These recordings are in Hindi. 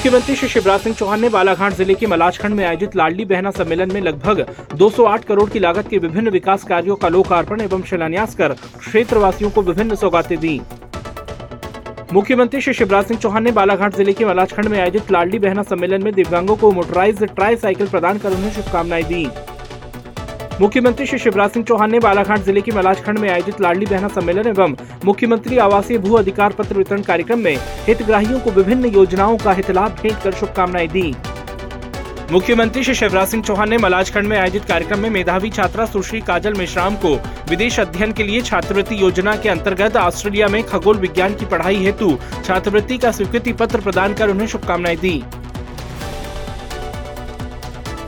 मुख्यमंत्री श्री शिवराज सिंह चौहान ने बालाघाट ज़िले के मलाजखंड में आयोजित लाडली बहना सम्मेलन में लगभग 208 करोड़ की लागत के विभिन्न विकास कार्यों का लोकार्पण एवं शिलान्यास कर क्षेत्रवासियों को विभिन्न सौगातें दी। मुख्यमंत्री श्री शिवराज सिंह चौहान ने बालाघाट ज़िले के मलाजखंड में आयोजित लाडली बहना सम्मेलन में दिव्यांगों को मोटराइज ट्राई साइकिल प्रदान कर उन्हें शुभकामनाएँ दी। मुख्यमंत्री श्री शिवराज सिंह चौहान ने बालाघाट ज़िले के मलाजखंड में आयोजित लाडली बहना सम्मेलन एवं मुख्यमंत्री आवासीय भू अधिकार पत्र वितरण कार्यक्रम में हितग्राहियों को विभिन्न योजनाओं का हित लाभ भेंट कर शुभकामनाएँ दी। मुख्यमंत्री श्री शिवराज सिंह चौहान ने मलाजखंड में आयोजित कार्यक्रम में मेधावी छात्रा सुश्री काजल मेश्राम को विदेश अध्ययन के लिए छात्रवृत्ति योजना के अंतर्गत ऑस्ट्रेलिया में खगोल विज्ञान की पढ़ाई हेतु छात्रवृत्ति का स्वीकृति पत्र प्रदान कर उन्हें शुभकामनाएँ दी।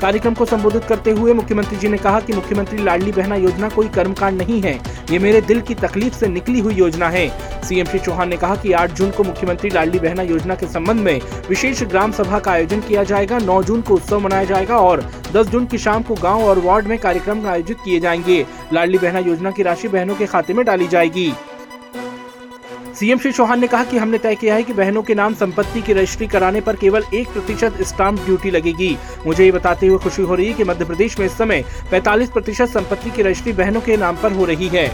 कार्यक्रम को संबोधित करते हुए मुख्यमंत्री जी ने कहा कि मुख्यमंत्री लाडली बहना योजना कोई कर्मकांड नहीं है। ये मेरे दिल की तकलीफ़ से निकली हुई योजना है। सीएम श्री चौहान ने कहा कि 8 जून को मुख्यमंत्री लाडली बहना योजना के संबंध में विशेष ग्राम सभा का आयोजन किया जाएगा। 9 जून को उत्सव मनाया जाएगा और 10 जून की शाम को गाँव और वार्ड में कार्यक्रम आयोजित किए जाएँगे। लाडली बहना योजना की राशि बहनों के खाते में डाली जाएगी। सीएम श्री चौहान ने कहा कि हमने तय किया है कि बहनों के नाम संपत्ति की रजिस्ट्री कराने पर केवल एक प्रतिशत स्टाम्प ड्यूटी लगेगी। मुझे ये बताते हुए खुशी हो रही है कि मध्य प्रदेश में इस समय 45 प्रतिशत संपत्ति की रजिस्ट्री बहनों के नाम पर हो रही है।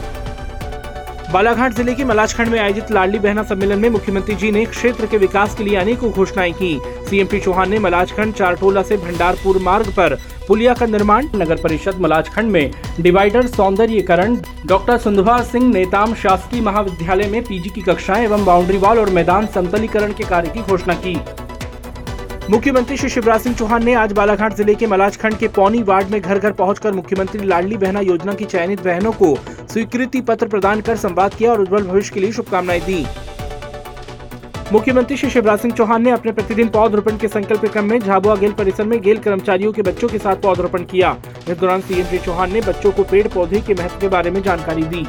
बालाघाट ज़िले के मलाजखंड में आयोजित लाडली बहना सम्मेलन में मुख्यमंत्री जी ने क्षेत्र के विकास के लिए अनेकों घोषणाएँ की। सीएम श्री चौहान ने मलाजखंड चारटोला से भंडारपुर मार्ग पर पुलिया का निर्माण, नगर परिषद मलाजखंड में डिवाइडर सौंदर्यकरण, डॉक्टर सुंदरभा सिंह नेताम शासकीय महाविद्यालय में पीजी की कक्षाएँ एवं बाउंड्री वॉल और मैदान समतलीकरण के कार्य की घोषणा की। मुख्यमंत्री श्री शिवराज सिंह चौहान ने आज बालाघाट ज़िले के मलाजखंड के पौनी वार्ड में घर घर पहुंचकर मुख्यमंत्री लाडली बहना योजना की चयनित बहनों को स्वीकृति पत्र प्रदान कर संवाद किया और उज्जवल भविष्य के लिए शुभकामनाएँ दी। मुख्यमंत्री श्री शिवराज सिंह चौहान ने अपने प्रतिदिन पौधरोपण के संकल्प क्रम में झाबुआ गेल परिसर में गेल कर्मचारियों के बच्चों के साथ पौधरोपण किया। इस दौरान सीएम श्री चौहान ने बच्चों को पेड़ पौधे के महत्व के बारे में जानकारी दी।